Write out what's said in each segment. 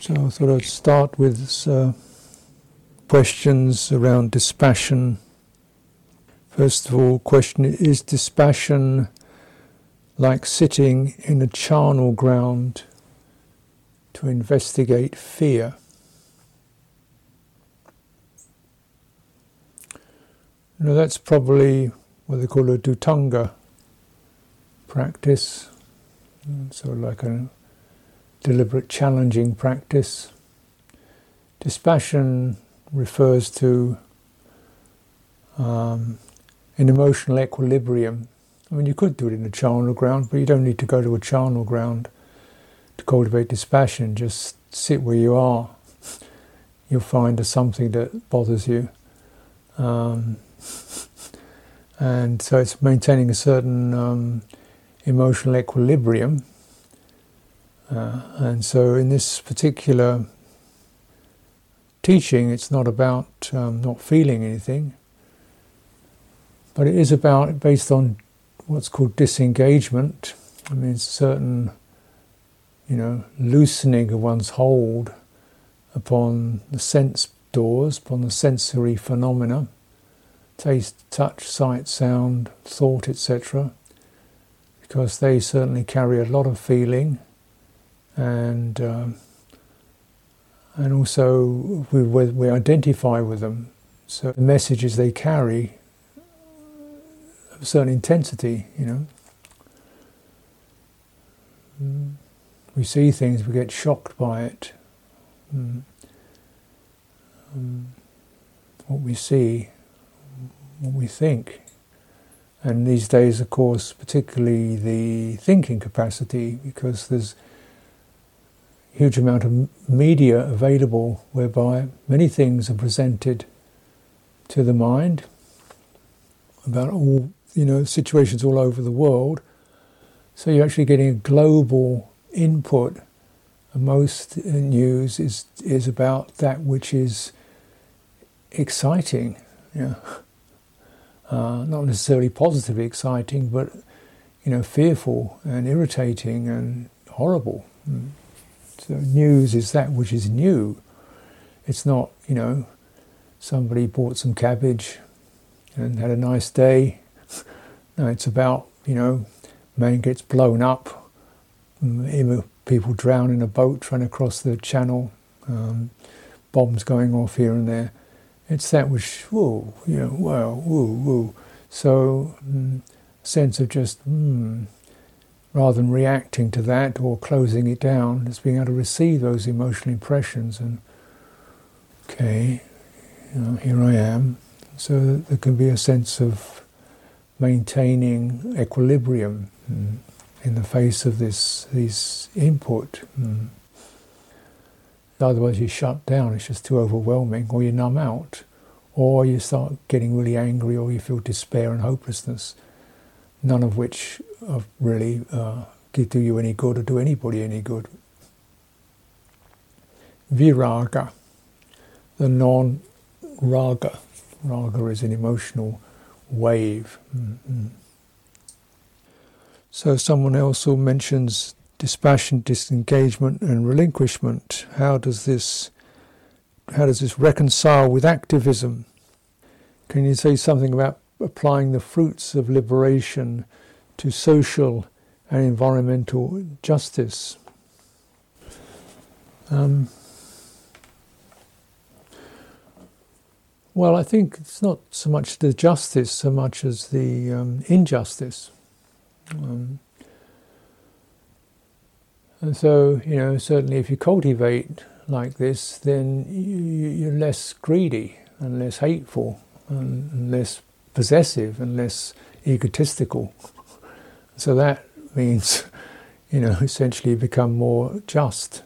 So I thought I'd start with uh, questions around dispassion. First of all, question is dispassion like sitting in a charnel ground to investigate fear? Now that's probably what they call a dhutanga practice, so like a deliberate challenging practice. Dispassion refers to um, an emotional equilibrium. I mean, you could do it in a charnel ground, but you don't need to go to a charnel ground to cultivate dispassion. Just sit where you are. You'll find there's something that bothers you. Um, and so it's maintaining a certain um, emotional equilibrium. Uh, and so in this particular teaching, it's not about um, not feeling anything, but it is about, based on what's called disengagement, I mean, certain, you know, loosening of one's hold upon the sense doors, upon the sensory phenomena taste, touch, sight, sound, thought, etc., because they certainly carry a lot of feeling, and um, and also we, we identify with them. So the messages they carry have a certain intensity, you know. We see things, we get shocked by it. Um, what we see what we think. And these days, of course, particularly the thinking capacity, because there's huge amount of media available whereby many things are presented to the mind about all, you know, situations all over the world. So you're actually getting a global input. And most news is is about that which is exciting. Yeah uh, not necessarily positively exciting, but you know, fearful and irritating and horrible. Mm. News is that which is new. It's not, you know, somebody bought some cabbage and had a nice day. No, it's about, you know, man gets blown up, people drown in a boat trying to cross the channel, um, bombs going off here and there. It's that which, whoa, you know, wow, whoa, whoa. So, mm, sense of just, mm, rather than reacting to that or closing it down, it's being able to receive those emotional impressions and, okay, you know, here I am. So there can be a sense of maintaining equilibrium mm, in the face of this, this input. Mm. Otherwise, you shut down, it's just too overwhelming, or you numb out, or you start getting really angry, or you feel despair and hopelessness, none of which really uh, do you any good or do anybody any good. Viraga, the non raga. Raga is an emotional wave. Mm-hmm. So, someone also mentions dispassion, disengagement, and relinquishment. How does this how does this reconcile with activism? Can you say something about applying the fruits of liberation to social and environmental justice? Um, well, I think it's not so much the justice so much as the um, injustice. Um, and so, you know, certainly if you cultivate like this, then you, are less greedy and less hateful and, and less possessive and less egotistical. So that means, you know, essentially you become more just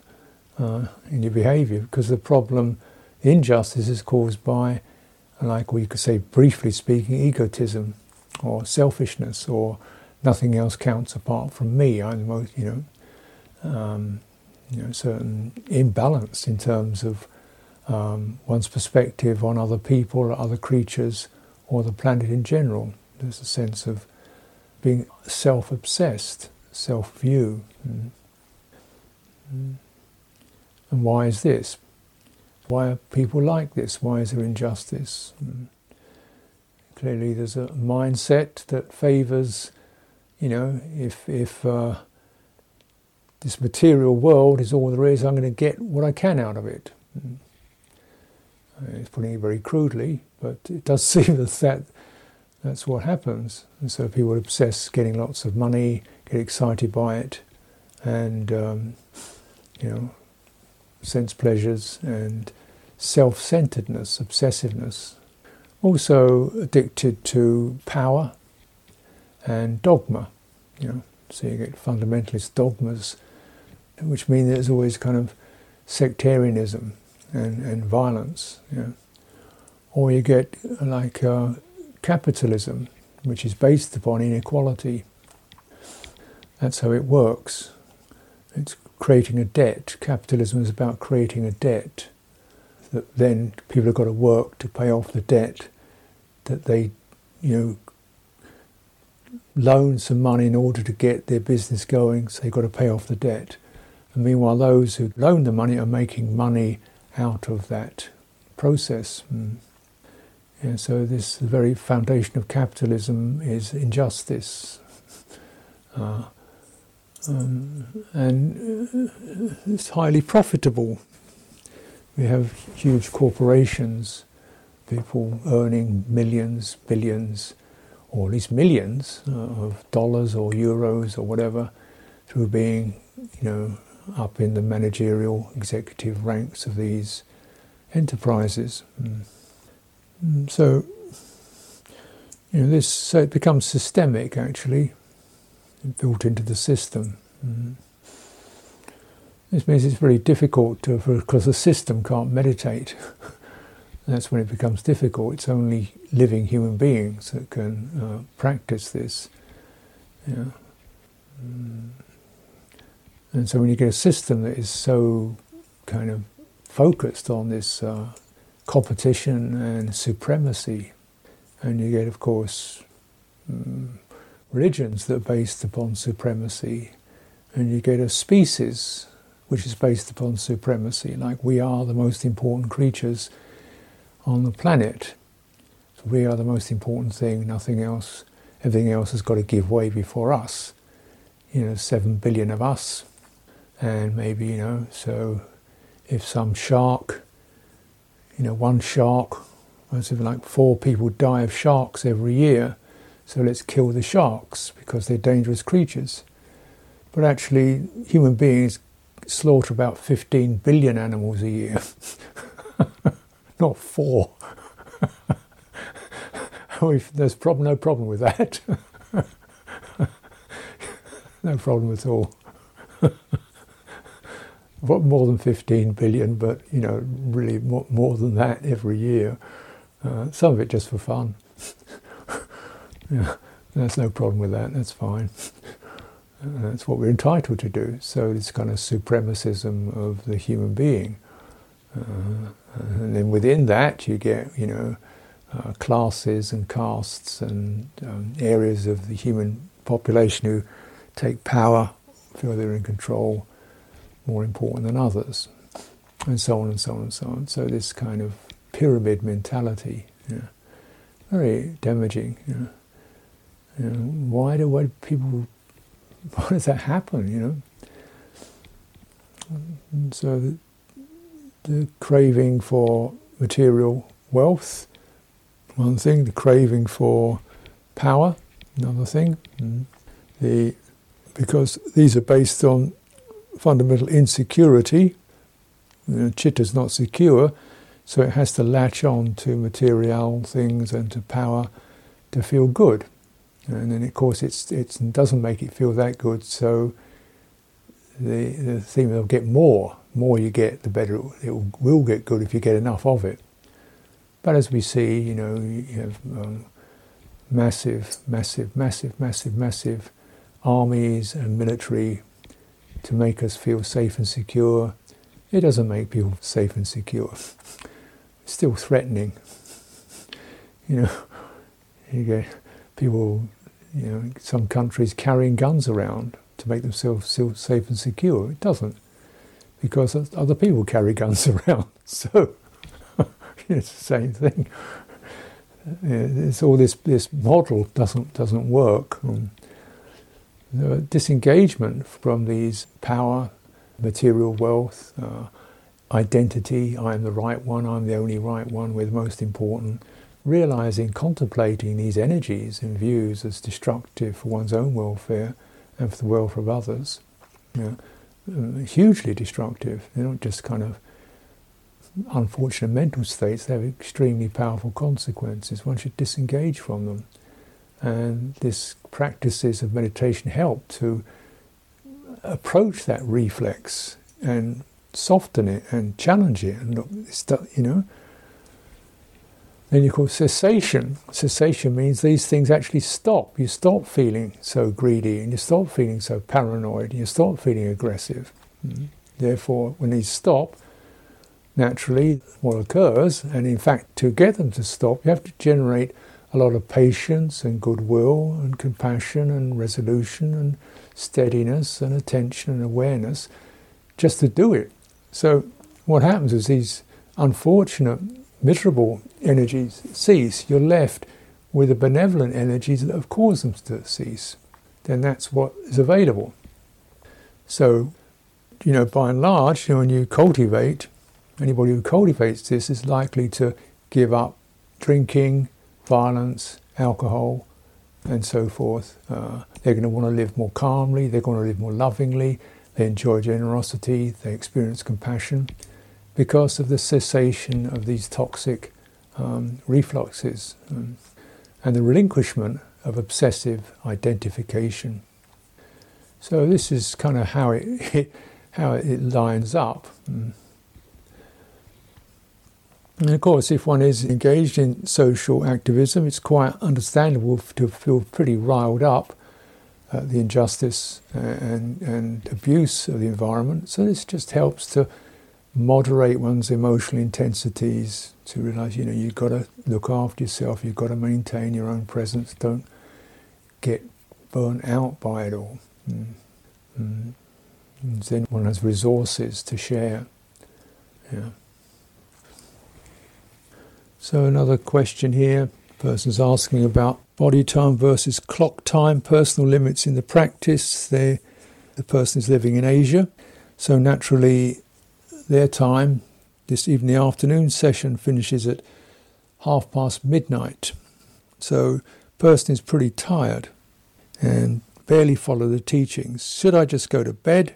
uh, in your behavior because the problem, injustice, is caused by, like we could say briefly speaking, egotism or selfishness or nothing else counts apart from me. I'm the most, you know. Um, you know, certain imbalance in terms of um, one's perspective on other people, or other creatures, or the planet in general. There's a sense of being self-obsessed, self-view. Mm. Mm. And why is this? Why are people like this? Why is there injustice? And clearly, there's a mindset that favours, you know, if if uh, this material world is all there is, I'm going to get what I can out of it. It's putting it very crudely, but it does seem that, that that's what happens. And so people obsess getting lots of money, get excited by it, and um, you know, sense pleasures and self-centeredness, obsessiveness. Also addicted to power and dogma. You know, so you get fundamentalist dogmas, which mean there's always kind of sectarianism and, and violence. Know. Or you get like uh, capitalism, which is based upon inequality. That's how it works. It's creating a debt. Capitalism is about creating a debt that then people have got to work to pay off the debt that they, you know, loan some money in order to get their business going, so they've got to pay off the debt. And meanwhile, those who loan the money are making money out of that process. And, yeah, so this very foundation of capitalism is injustice. Uh, um, and uh, it's highly profitable. We have huge corporations, people earning millions, billions, or at least millions uh, of dollars or euros or whatever through being, you know, up in the managerial executive ranks of these enterprises. Mm. mm. So, you know, this so it becomes systemic actually, built into the system. Mm. This means it's very difficult to, because the system can't meditate. That's when it becomes difficult. It's only living human beings that can uh, practice this. Yeah. Mm. And so when you get a system that is so kind of focused on this uh, competition and supremacy, and you get, of course, um, religions that are based upon supremacy, and you get a species which is based upon supremacy, like we are the most important creatures on the planet. So we are the most important thing, nothing else. Everything else has got to give way before us. You know, seven billion of us and maybe you know so if some shark you know one shark something like four people die of sharks every year so let's kill the sharks because they're dangerous creatures. But actually human beings slaughter about 15 billion animals a year. Not four. There's problem, no problem with that. No problem at all more than 15 billion, but you know, really more, more than that every year. Uh, some of it just for fun. yeah, there's no problem with that. That's fine. Uh, that's what we're entitled to do. So it's kind of supremacism of the human being, uh, and then within that you get, you know, uh, classes and castes and um, areas of the human population who take power, feel they're in control more important than others, and so on and so on and so on. So this kind of pyramid mentality, you know, very damaging. You know. You know, why do why people? Why does that happen? You know. And so the, the craving for material wealth, one thing. The craving for power, another thing. Mm. The because these are based on fundamental insecurity. You know, not secure, so it has to latch on to material things and to power to feel good. And then, of course, it's, it doesn't make it feel that good, so the, the thing will get more. more you get, the better it, it will, will, get good if you get enough of it. But as we see, you know, you have um, massive, massive, massive, massive, massive armies and military to make us feel safe and secure. It doesn't make people safe and secure. It's still threatening. You know, you get people, you know, some countries carrying guns around to make themselves feel safe and secure. It doesn't. because other people carry guns around. So it's the same thing. It's all this this model doesn't doesn't work. The disengagement from these power, material wealth, uh, identity. I'm the right one. I'm the only right one. The most important. Realizing, contemplating these energies and views as destructive for one's own welfare and for the welfare of others. You know, uh, hugely destructive. They're not just kind of unfortunate mental states, they have extremely powerful consequences. One should disengage from them. And this practices of meditation help to approach that reflex and soften it and challenge it and look, you know. Then you call cessation. Cessation means these things actually stop. You stop feeling so greedy and you stop feeling so paranoid and you stop feeling aggressive. Mm-hmm. Therefore, when these stop, naturally what occurs, and in fact, to get them to stop, you have to generate a lot of patience and goodwill and compassion and resolution and steadiness and attention and awareness just to do it. So, what happens is these unfortunate, miserable energies cease, you're left with the benevolent energies that have caused them to cease. Then that's what is available. So, you know, by and large, you know, when you cultivate, anybody who cultivates this is likely to give up drinking, violence, alcohol, and so forth. Uh, they're going to want to live more calmly, they're going to live more lovingly, they enjoy generosity, they experience compassion because of the cessation of these toxic um, refluxes um, and the relinquishment of obsessive identification. So this is kind of how it, how it lines up. Mm. And of course, if one is engaged in social activism, it's quite understandable to feel pretty riled up at the injustice and, and abuse of the environment. So this just helps to moderate one's emotional intensities, to realize, you know, you've got to look after yourself, you've got to maintain your own presence, don't get burnt out by it all. Mm. Mm. Then one has resources to share. Yeah. So another question here. Person's asking about body time versus clock time, personal limits in the practice. They, the person is living in Asia, so naturally their time, this evening afternoon session finishes at half past midnight. So person is pretty tired and barely follow the teachings. Should I just go to bed?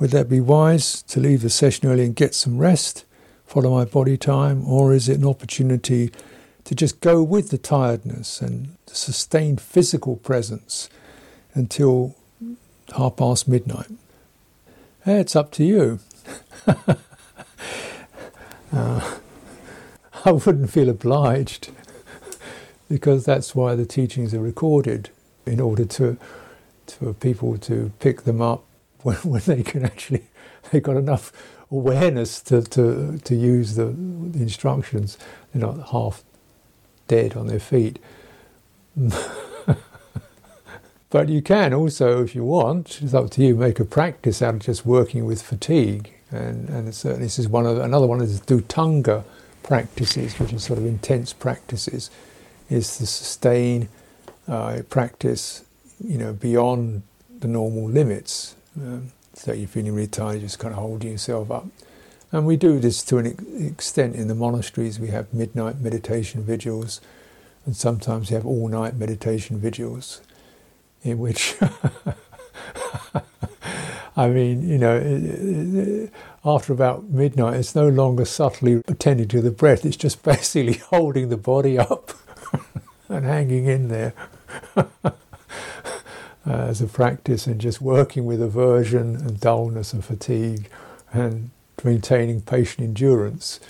Would that be wise to leave the session early and get some rest? Follow my body time, or is it an opportunity to just go with the tiredness and sustained physical presence until half past midnight? Hey, it's up to you. uh, I wouldn't feel obliged because that's why the teachings are recorded in order to for people to pick them up when, when they can actually they've got enough awareness to, to, to use the, the instructions. They're not half dead on their feet. but you can also, if you want, it's up to you, make a practice out of just working with fatigue. And, and certainly this is one of another one of the Dhutanga practices, which are sort of intense practices, is to sustain uh, practice, you know, beyond the normal limits. Um, so you're feeling really tired, just kind of holding yourself up. And we do this to an extent in the monasteries. We have midnight meditation vigils, and sometimes we have all night meditation vigils, in which, I mean, you know, after about midnight, it's no longer subtly attending to the breath, it's just basically holding the body up and hanging in there. Uh, as a practice and just working with aversion and dullness and fatigue and maintaining patient endurance.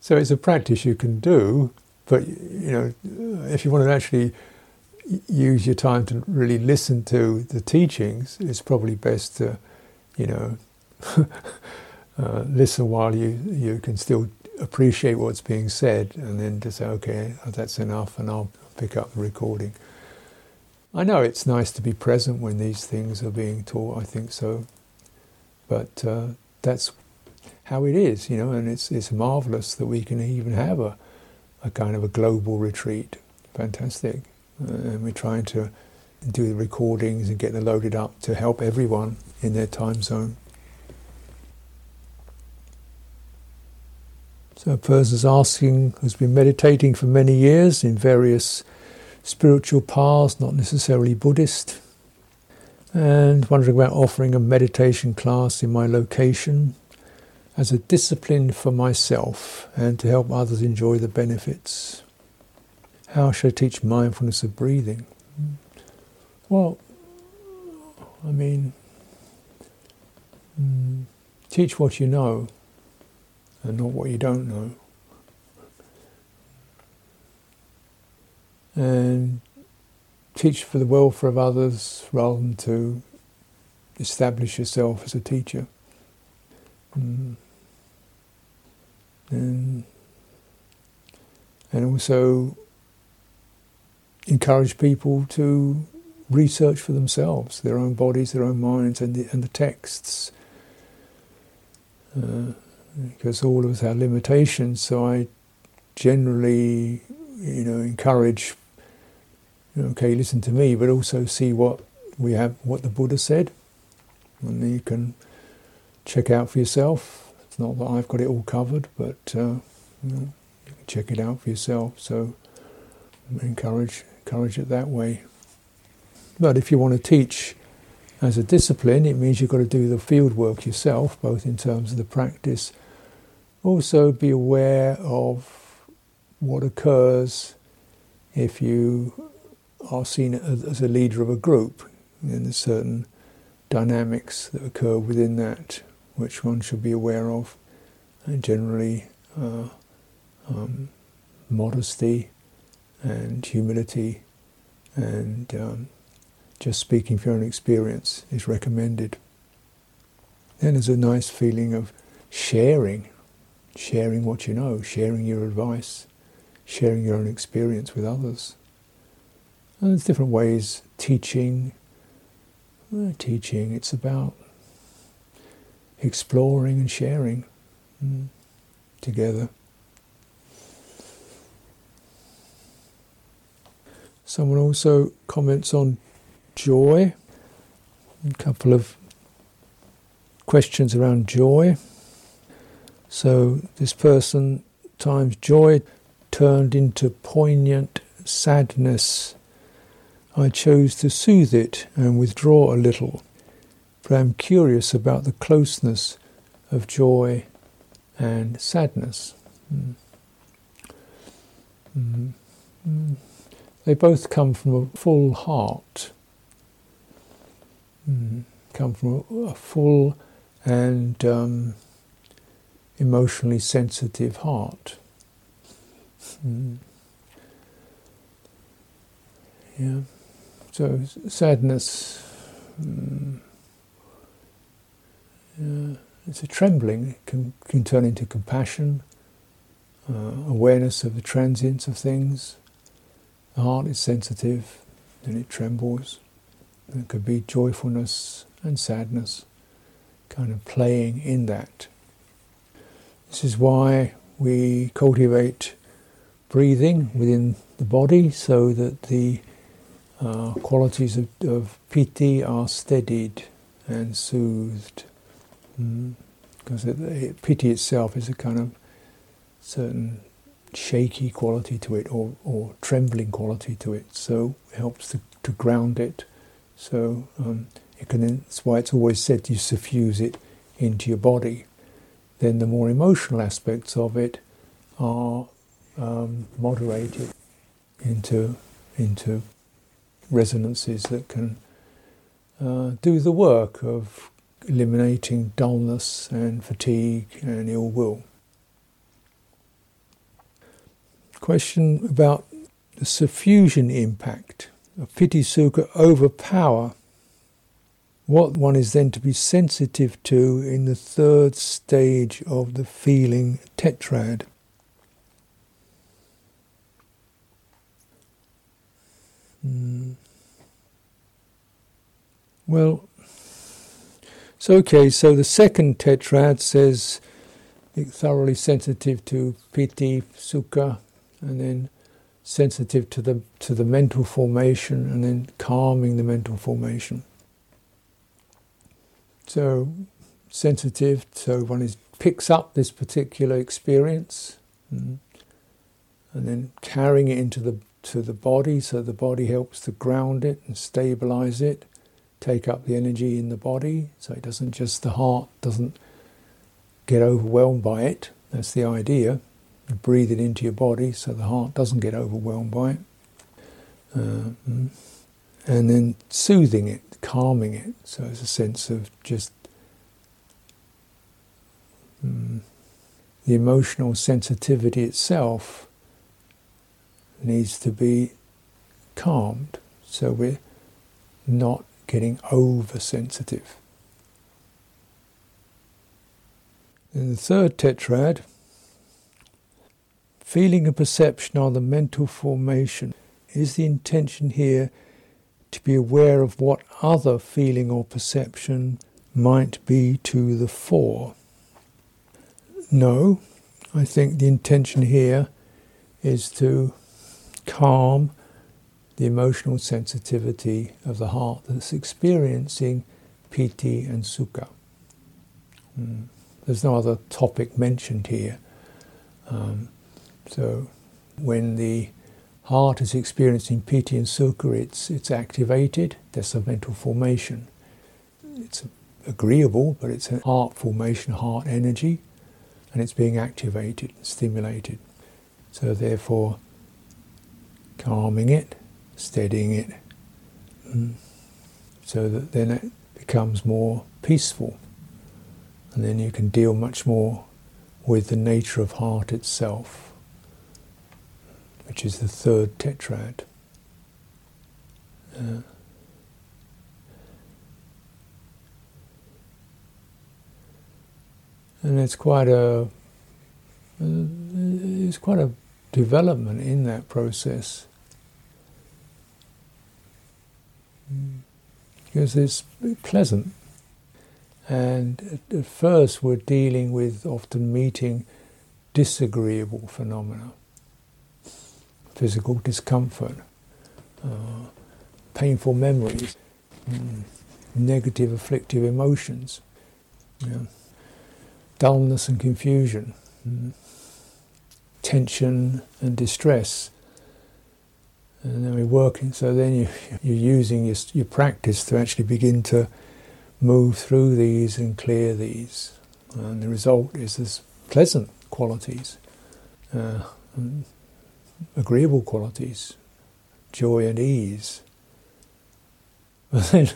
So it's a practice you can do, but you know, if you want to actually use your time to really listen to the teachings, it's probably best to, you know, uh, listen while you you can still appreciate what's being said, and then to say, okay, that's enough, and I'll pick up the recording. I know it's nice to be present when these things are being taught, I think so. But uh, that's how it is, you know, and it's it's marvelous that we can even have a a kind of a global retreat. Fantastic, uh, and we're trying to do the recordings and get them loaded up to help everyone in their time zone. So a person's asking has been meditating for many years in various spiritual paths, not necessarily Buddhist, and wondering about offering a meditation class in my location as a discipline for myself and to help others enjoy the benefits. How should I teach mindfulness of breathing? Well, I mean, mm, teach what you know and not what you don't know. And teach for the welfare of others rather than to establish yourself as a teacher. Mm. And, and also encourage people to research for themselves their own bodies, their own minds, and the, and the texts. Uh, because all of us have limitations. So I generally, you know, encourage, okay, listen to me, but also see what we have, what the Buddha said, and you can check out for yourself. It's not that I've got it all covered, but uh, you, know, you can check it out for yourself. So encourage encourage it that way. But if you want to teach as a discipline, it means you've got to do the field work yourself, both in terms of the practice also, be aware of what occurs if you are seen as a leader of a group, and there's certain dynamics that occur within that, which one should be aware of, and generally uh, um, modesty and humility and um, just speaking from your own experience is recommended. Then there's a nice feeling of sharing sharing what you know, sharing your advice, sharing your own experience with others. And there's different ways teaching. Teaching, it's about exploring and sharing mm, together. Someone also comments on joy. A couple of questions around joy. So this person times joy turned into poignant sadness. I chose to soothe it and withdraw a little, but I am curious about the closeness of joy and sadness. Mm. Mm. They both come from a full heart, mm. come from a, full and um, emotionally sensitive heart. Mm. Yeah. So sadness. Yeah, it's a trembling. It can, can turn into compassion, uh, awareness of the transience of things. The heart is sensitive, and it trembles. There could be joyfulness and sadness, kind of playing in that. This is why we cultivate breathing within the body so that the uh, qualities of, of piti are steadied and soothed. Mm. Because it, it, piti itself is a kind of certain shaky quality to it or, or trembling quality to it, so it helps to, to ground it. So um, it can, that's why it's always said you suffuse it into your body then the more emotional aspects of it are um, moderated into into resonances that can uh, do the work of eliminating dullness and fatigue and ill will. Question about the suffusion impact of piti sukha overpower what one is then to be sensitive to in the third stage of the feeling tetrad. Mm. Well, So, okay, so the second tetrad says thoroughly sensitive to piti, sukha, and then sensitive to the to the mental formation, and then calming the mental formation. So, sensitive, so one is picks up this particular experience, mm, and then carrying it into the to the body, so the body helps to ground it and stabilize it, take up the energy in the body, so it doesn't just the heart doesn't get overwhelmed by it. That's the idea. You breathe it into your body so the heart doesn't get overwhelmed by it. Uh, and then soothing it, calming it. So it's a sense of just um, the emotional sensitivity itself needs to be calmed. So we're not getting oversensitive. In the third tetrad, feeling and perception are the mental formation. Is the intention here to be aware of what other feeling or perception might be to the fore? No, I think the intention here is to calm the emotional sensitivity of the heart that's experiencing piti and sukha. Mm. There's no other topic mentioned here. Um, so when the heart is experiencing piti and sukha, it's, it's activated, there's a mental formation. It's agreeable, but it's a heart formation, heart energy, and it's being activated, stimulated. So therefore, calming it, steadying it, mm, so that then it becomes more peaceful. And then you can deal much more with the nature of heart itself, which is the third tetrad. Uh, and it's quite a uh, it's quite a development in that process because it's pleasant. And at first, we're dealing with often meeting disagreeable phenomena, physical discomfort, uh, painful memories, mm, negative afflictive emotions, dullness and confusion, mm, tension and distress. And then we're working, so then you, you're using your, your practice to actually begin to move through these and clear these. And the result is this pleasant qualities, uh, agreeable qualities, joy and ease.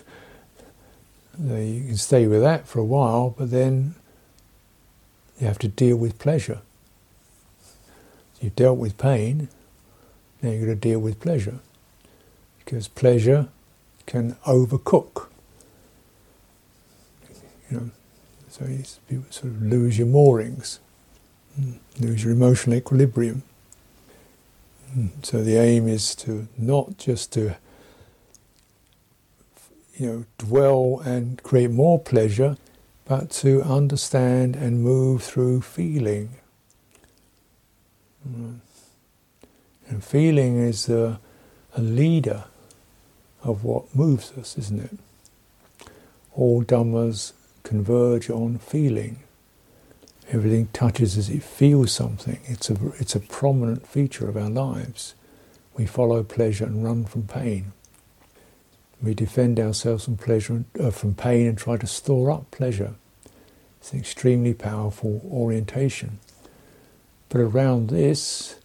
But then you can stay with that for a while, but then you have to deal with pleasure. You've dealt with pain, now you've got to deal with pleasure. Because pleasure can overcook you know, so you sort of lose your moorings, mm, lose your emotional equilibrium. Mm, so the aim is to not just to you know dwell and create more pleasure, but to understand and move through feeling. Mm. And feeling is a, a leader of what moves us, isn't it? All dhammas converge on feeling. Everything touches as it feels something. It's a, it's a prominent feature of our lives. We follow pleasure and run from pain. We defend ourselves from pleasure, uh, from pain, and try to store up pleasure. It's an extremely powerful orientation. But around this,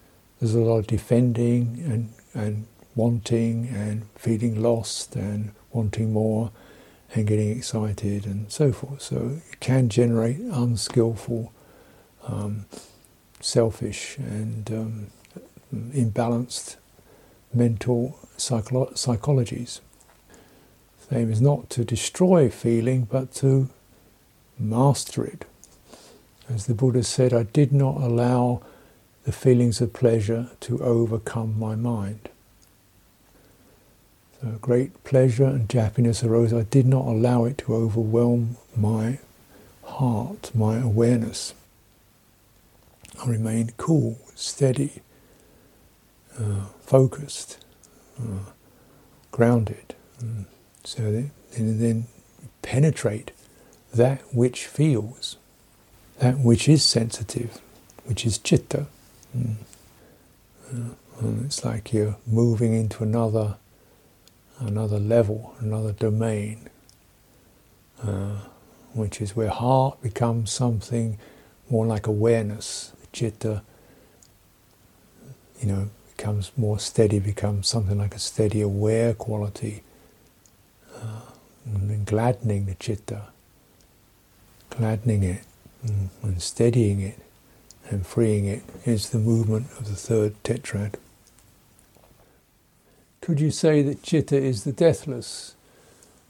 there's a lot of defending and, and wanting and feeling lost and wanting more and getting excited and so forth. So it can generate unskillful, um, selfish, and um, imbalanced mental psycholo- psychologies. The aim is not to destroy feeling, but to master it. As the Buddha said, I did not allow the feelings of pleasure to overcome my mind. So great pleasure and happiness arose. I did not allow it to overwhelm my heart, my awareness. I remained cool, steady, uh, focused, uh, grounded. Mm. So that, and then penetrate that which feels, that which is sensitive, which is chitta. Mm. Uh, it's like you're moving into another, another level, another domain, uh, which is where heart becomes something more like awareness. Chitta, you know, becomes more steady, becomes something like a steady, aware quality, uh, and then gladdening the chitta, gladdening it, mm, and steadying it, and freeing it is the movement of the third tetrad. Could you say that chitta is the deathless?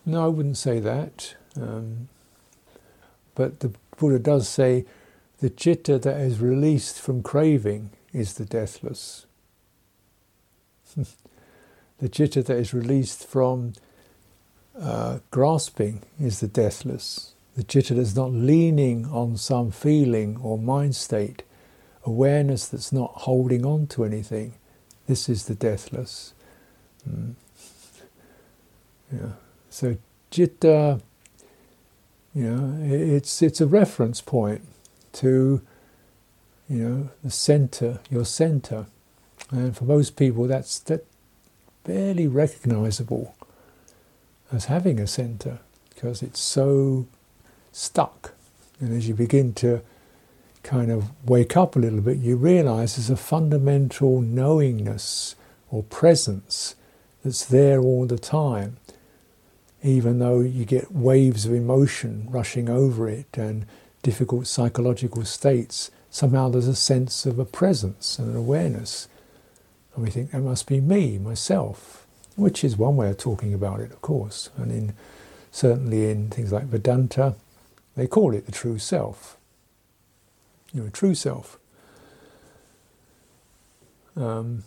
No, I wouldn't say that. Um, but the Buddha does say the chitta that is released from craving is the deathless. the chitta that is released from uh, grasping is the deathless. The chitta that's not leaning on some feeling or mind state, awareness that's not holding on to anything. This is the deathless. Mm. Yeah. So chitta, you know, it's it's a reference point to, you know, the center, your center, and for most people that's that barely recognizable as having a center because it's so stuck. And as you begin to kind of wake up a little bit, you realize there's a fundamental knowingness or presence that's there all the time, even though you get waves of emotion rushing over it and difficult psychological states. Somehow there's a sense of a presence and an awareness. And we think that must be me, myself which is one way of talking about it, of course. And in certainly in things like Vedanta, they call it the true self. You know, true self. Um,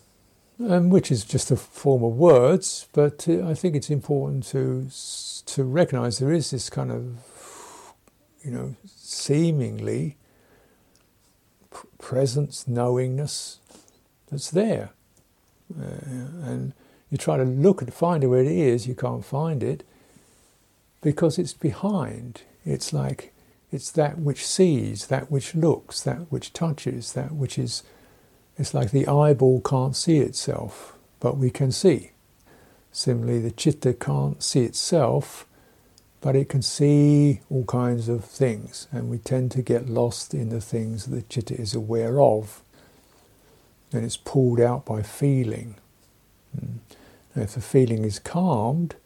which is just a form of words, but uh, I think it's important to to recognise there is this kind of, you know, seemingly presence, knowingness that's there, uh, and you try to look and find it where it is, you can't find it because it's behind. It's like it's that which sees, that which looks, that which touches, that which is. It's like the eyeball can't see itself, but we can see. Similarly, the chitta can't see itself, but it can see all kinds of things, and we tend to get lost in the things that the chitta is aware of, and it's pulled out by feeling. Mm. If the feeling is calmed,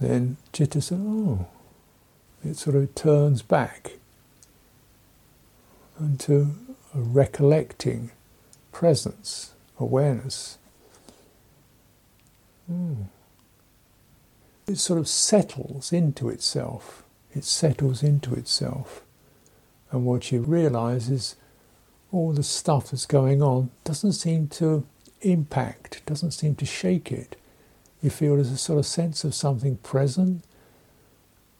then chitta says, oh, it sort of turns back into a recollecting presence, awareness. Mm. It sort of settles into itself. It settles into itself. And what you realize is all the stuff that's going on doesn't seem to impact, doesn't seem to shake it. You feel there's a sort of sense of something present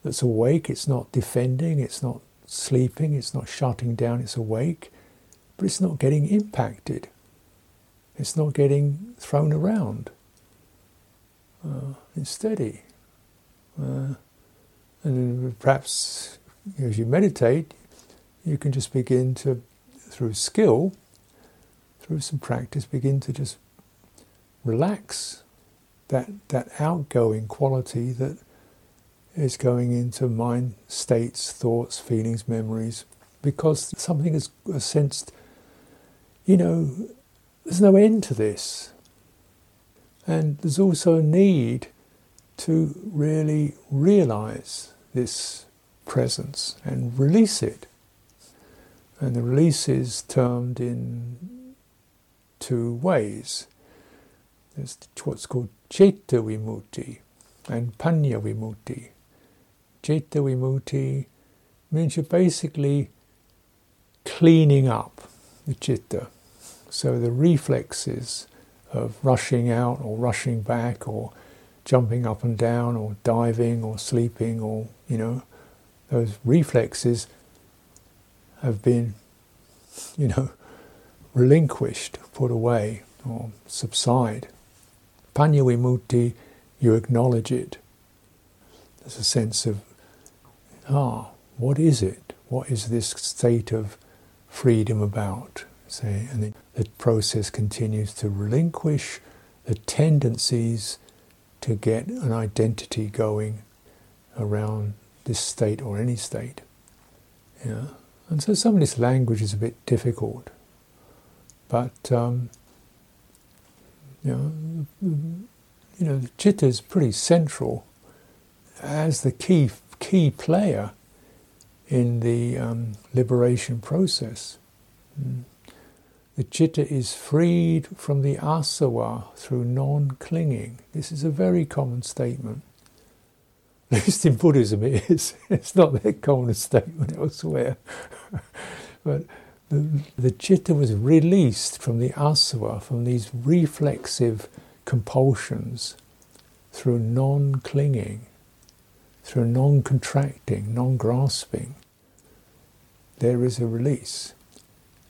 that's awake, it's not defending, it's not sleeping, it's not shutting down, it's awake, but it's not getting impacted. It's not getting thrown around. Uh, it's steady. Uh, and perhaps as you meditate, you can just begin to, through skill, through some practice, begin to just relax that, that outgoing quality that is going into mind states, thoughts, feelings, memories, because something is uh, sensed, you know, there's no end to this. And there's also a need to really realize this presence and release it. And the release is termed in two ways. There's what's called Citta Vimutti and Panya Vimutti. Citta Vimutti means you're basically cleaning up the chitta. So the reflexes of rushing out or rushing back or jumping up and down or diving or sleeping or, you know, those reflexes have been, you know, relinquished, put away or subside. Panya vimutti, you acknowledge it. There's a sense of, ah, what is it? What is this state of freedom about? Say, and the, the process continues to relinquish the tendencies to get an identity going around this state or any state. Yeah. And so some of this language is a bit difficult, but um, you know, you know, the citta is pretty central as the key key player in the um, liberation process. Mm. The citta is freed from the asava through non clinging. This is a very common statement. At least in Buddhism it is. It's not that common a statement elsewhere. but the, the citta was released from the asava, from these reflexive compulsions, through non clinging, through non contracting, non grasping. There is a release.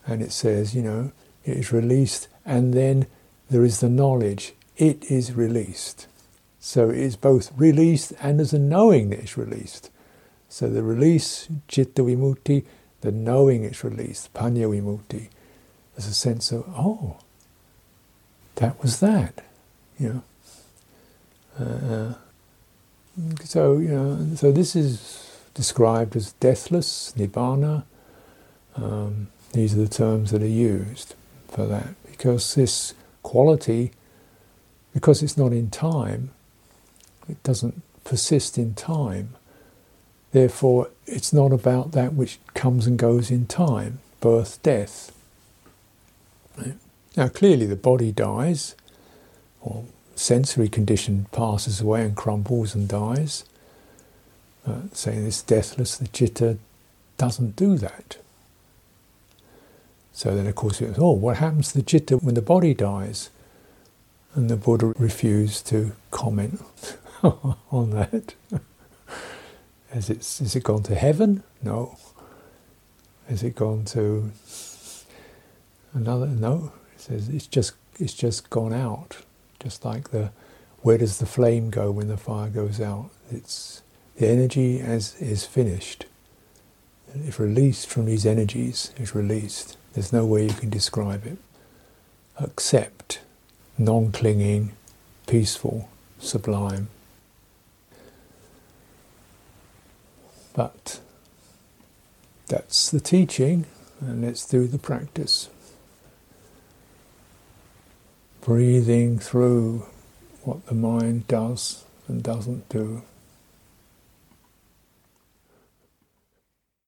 And it says, you know, it is released, and then there is the knowledge, it is released. So it is both released and there's a knowing that it's released. So the release, citta vimutti, the knowing it's released, panya vimutti. There's a sense of, oh, that was that, you know. Uh, so, you know, so this is described as deathless, nibbana. Um, these are the terms that are used for that because this quality, because it's not in time, it doesn't persist in time. Therefore, it's not about that which comes and goes in time birth, death. Now, clearly, the body dies, or sensory condition passes away and crumbles and dies. Uh, saying this deathless, the citta doesn't do that. So then, of course, it was, oh, what happens to the citta when the body dies? And the Buddha refused to comment on that. Has it, has it gone to heaven? No. Has it gone to another? No. It says it's just it's just gone out. Just like the where does the flame go when the fire goes out? It's the energy as is finished. If released from these energies, is released. There's no way you can describe it. Accept, non clinging, peaceful, sublime. But that's the teaching, and let's do the practice. Breathing through what the mind does and doesn't do.